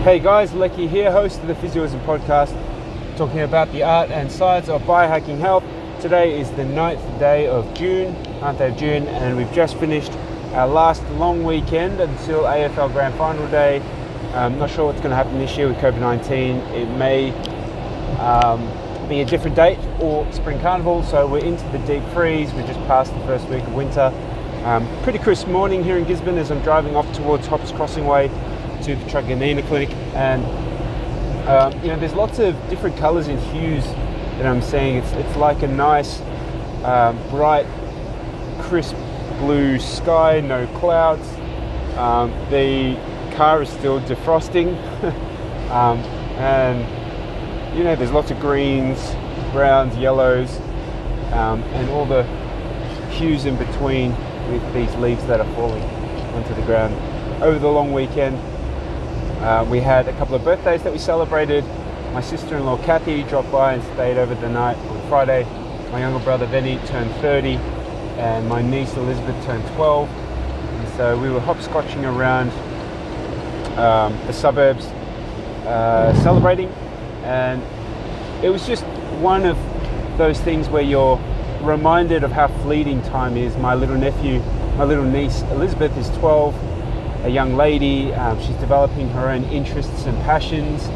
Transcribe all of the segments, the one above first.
Hey guys, Lecky here, host of the Physioism podcast, talking about the art and science of biohacking health. Today is the 9th day of June, 9th day of June, and we've just finished our last long weekend until AFL Grand Final Day. I'm not sure what's going to happen this year with COVID 19. It may um, be a different date or Spring Carnival, so we're into the deep freeze. We're just past the first week of winter. Um, pretty crisp morning here in Gisborne as I'm driving off towards Hoppers Crossing Way to the Truganina Clinic, and um, you know there's lots of different colours and hues that I'm seeing. It's it's like a nice, um, bright, crisp blue sky, no clouds. Um, the car is still defrosting, um, and you know there's lots of greens, browns, yellows, um, and all the hues in between with these leaves that are falling onto the ground. Over the long weekend, uh, we had a couple of birthdays that we celebrated. My sister-in-law Kathy dropped by and stayed over the night on Friday. My younger brother Benny turned 30, and my niece Elizabeth turned 12. And so we were hopscotching around um, the suburbs uh, celebrating, and it was just one of those things where you're reminded of how fleeting time is. My little nephew, my little niece Elizabeth is 12 a young lady. Um, she's developing her own interests and passions.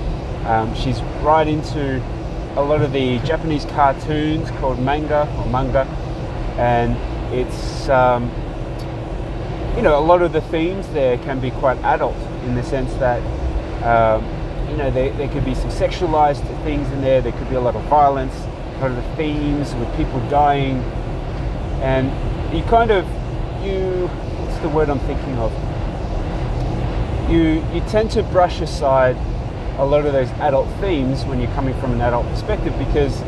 Um, she's right into a lot of the Japanese cartoons called manga or manga, and it's um, you know a lot of the themes there can be quite adult in the sense that um, you know there, there could be some sexualized things in there. There could be a lot of violence, a lot of the themes with people dying, and you kind of you what's the word I'm thinking of? You you tend to brush aside a lot of those adult themes when you're coming from an adult perspective because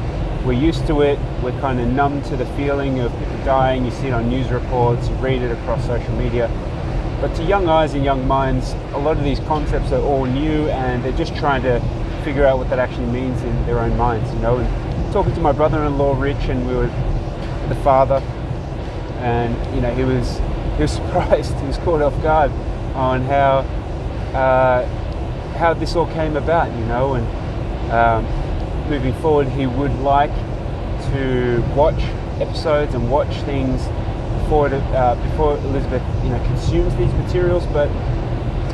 we're used to it. We're kind of numb to the feeling of people dying. You see it on news reports, you read it across social media. But to young eyes and young minds, a lot of these concepts are all new and they're just trying to figure out what that actually means in their own minds, you know. And talking to my brother-in-law Rich and we were the father and you know he was he was surprised, he was caught off guard on how uh, how this all came about, you know, and um, moving forward, he would like to watch episodes and watch things before, it, uh, before Elizabeth, you know, consumes these materials. But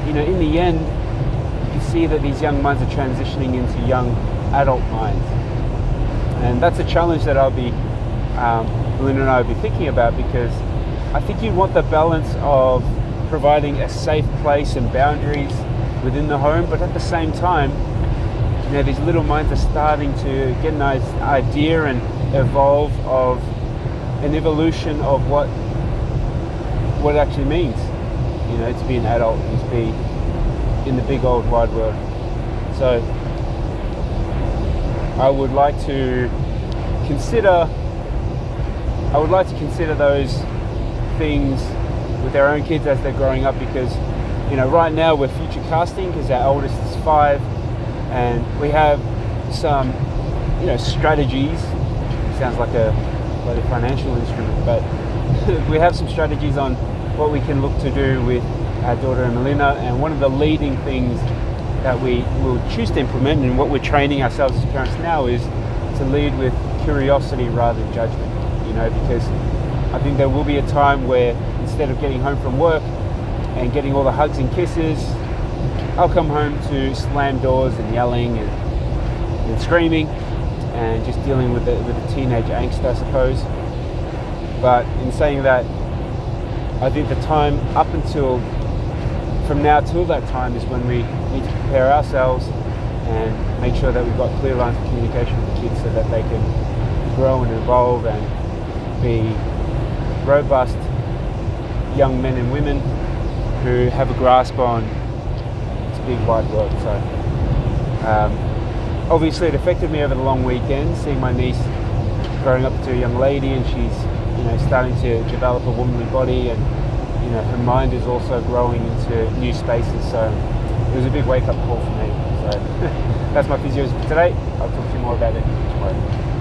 you know, in the end, you see that these young minds are transitioning into young adult minds, and that's a challenge that I'll be, um, Belinda and I will be thinking about because I think you want the balance of providing a safe place and boundaries within the home, but at the same time, you know, these little minds are starting to get an idea and evolve of an evolution of what what it actually means, you know, to be an adult to be in the big old wide world. So I would like to consider I would like to consider those things with their own kids as they're growing up because you know right now we're future casting because our oldest is five and we have some you know strategies. Sounds like a a financial instrument but we have some strategies on what we can look to do with our daughter Emelina and one of the leading things that we will choose to implement and what we're training ourselves as parents now is to lead with curiosity rather than judgment you know because I think there will be a time where instead of getting home from work and getting all the hugs and kisses, I'll come home to slam doors and yelling and, and screaming and just dealing with the, with the teenage angst, I suppose. But in saying that, I think the time up until from now till that time is when we need to prepare ourselves and make sure that we've got clear lines of communication with the kids so that they can grow and evolve and be robust young men and women who have a grasp on this big wide world. So um, obviously it affected me over the long weekend, seeing my niece growing up to a young lady and she's you know starting to develop a womanly body and you know her mind is also growing into new spaces. So it was a big wake up call for me. So that's my physio for today. I'll talk to you more about it tomorrow.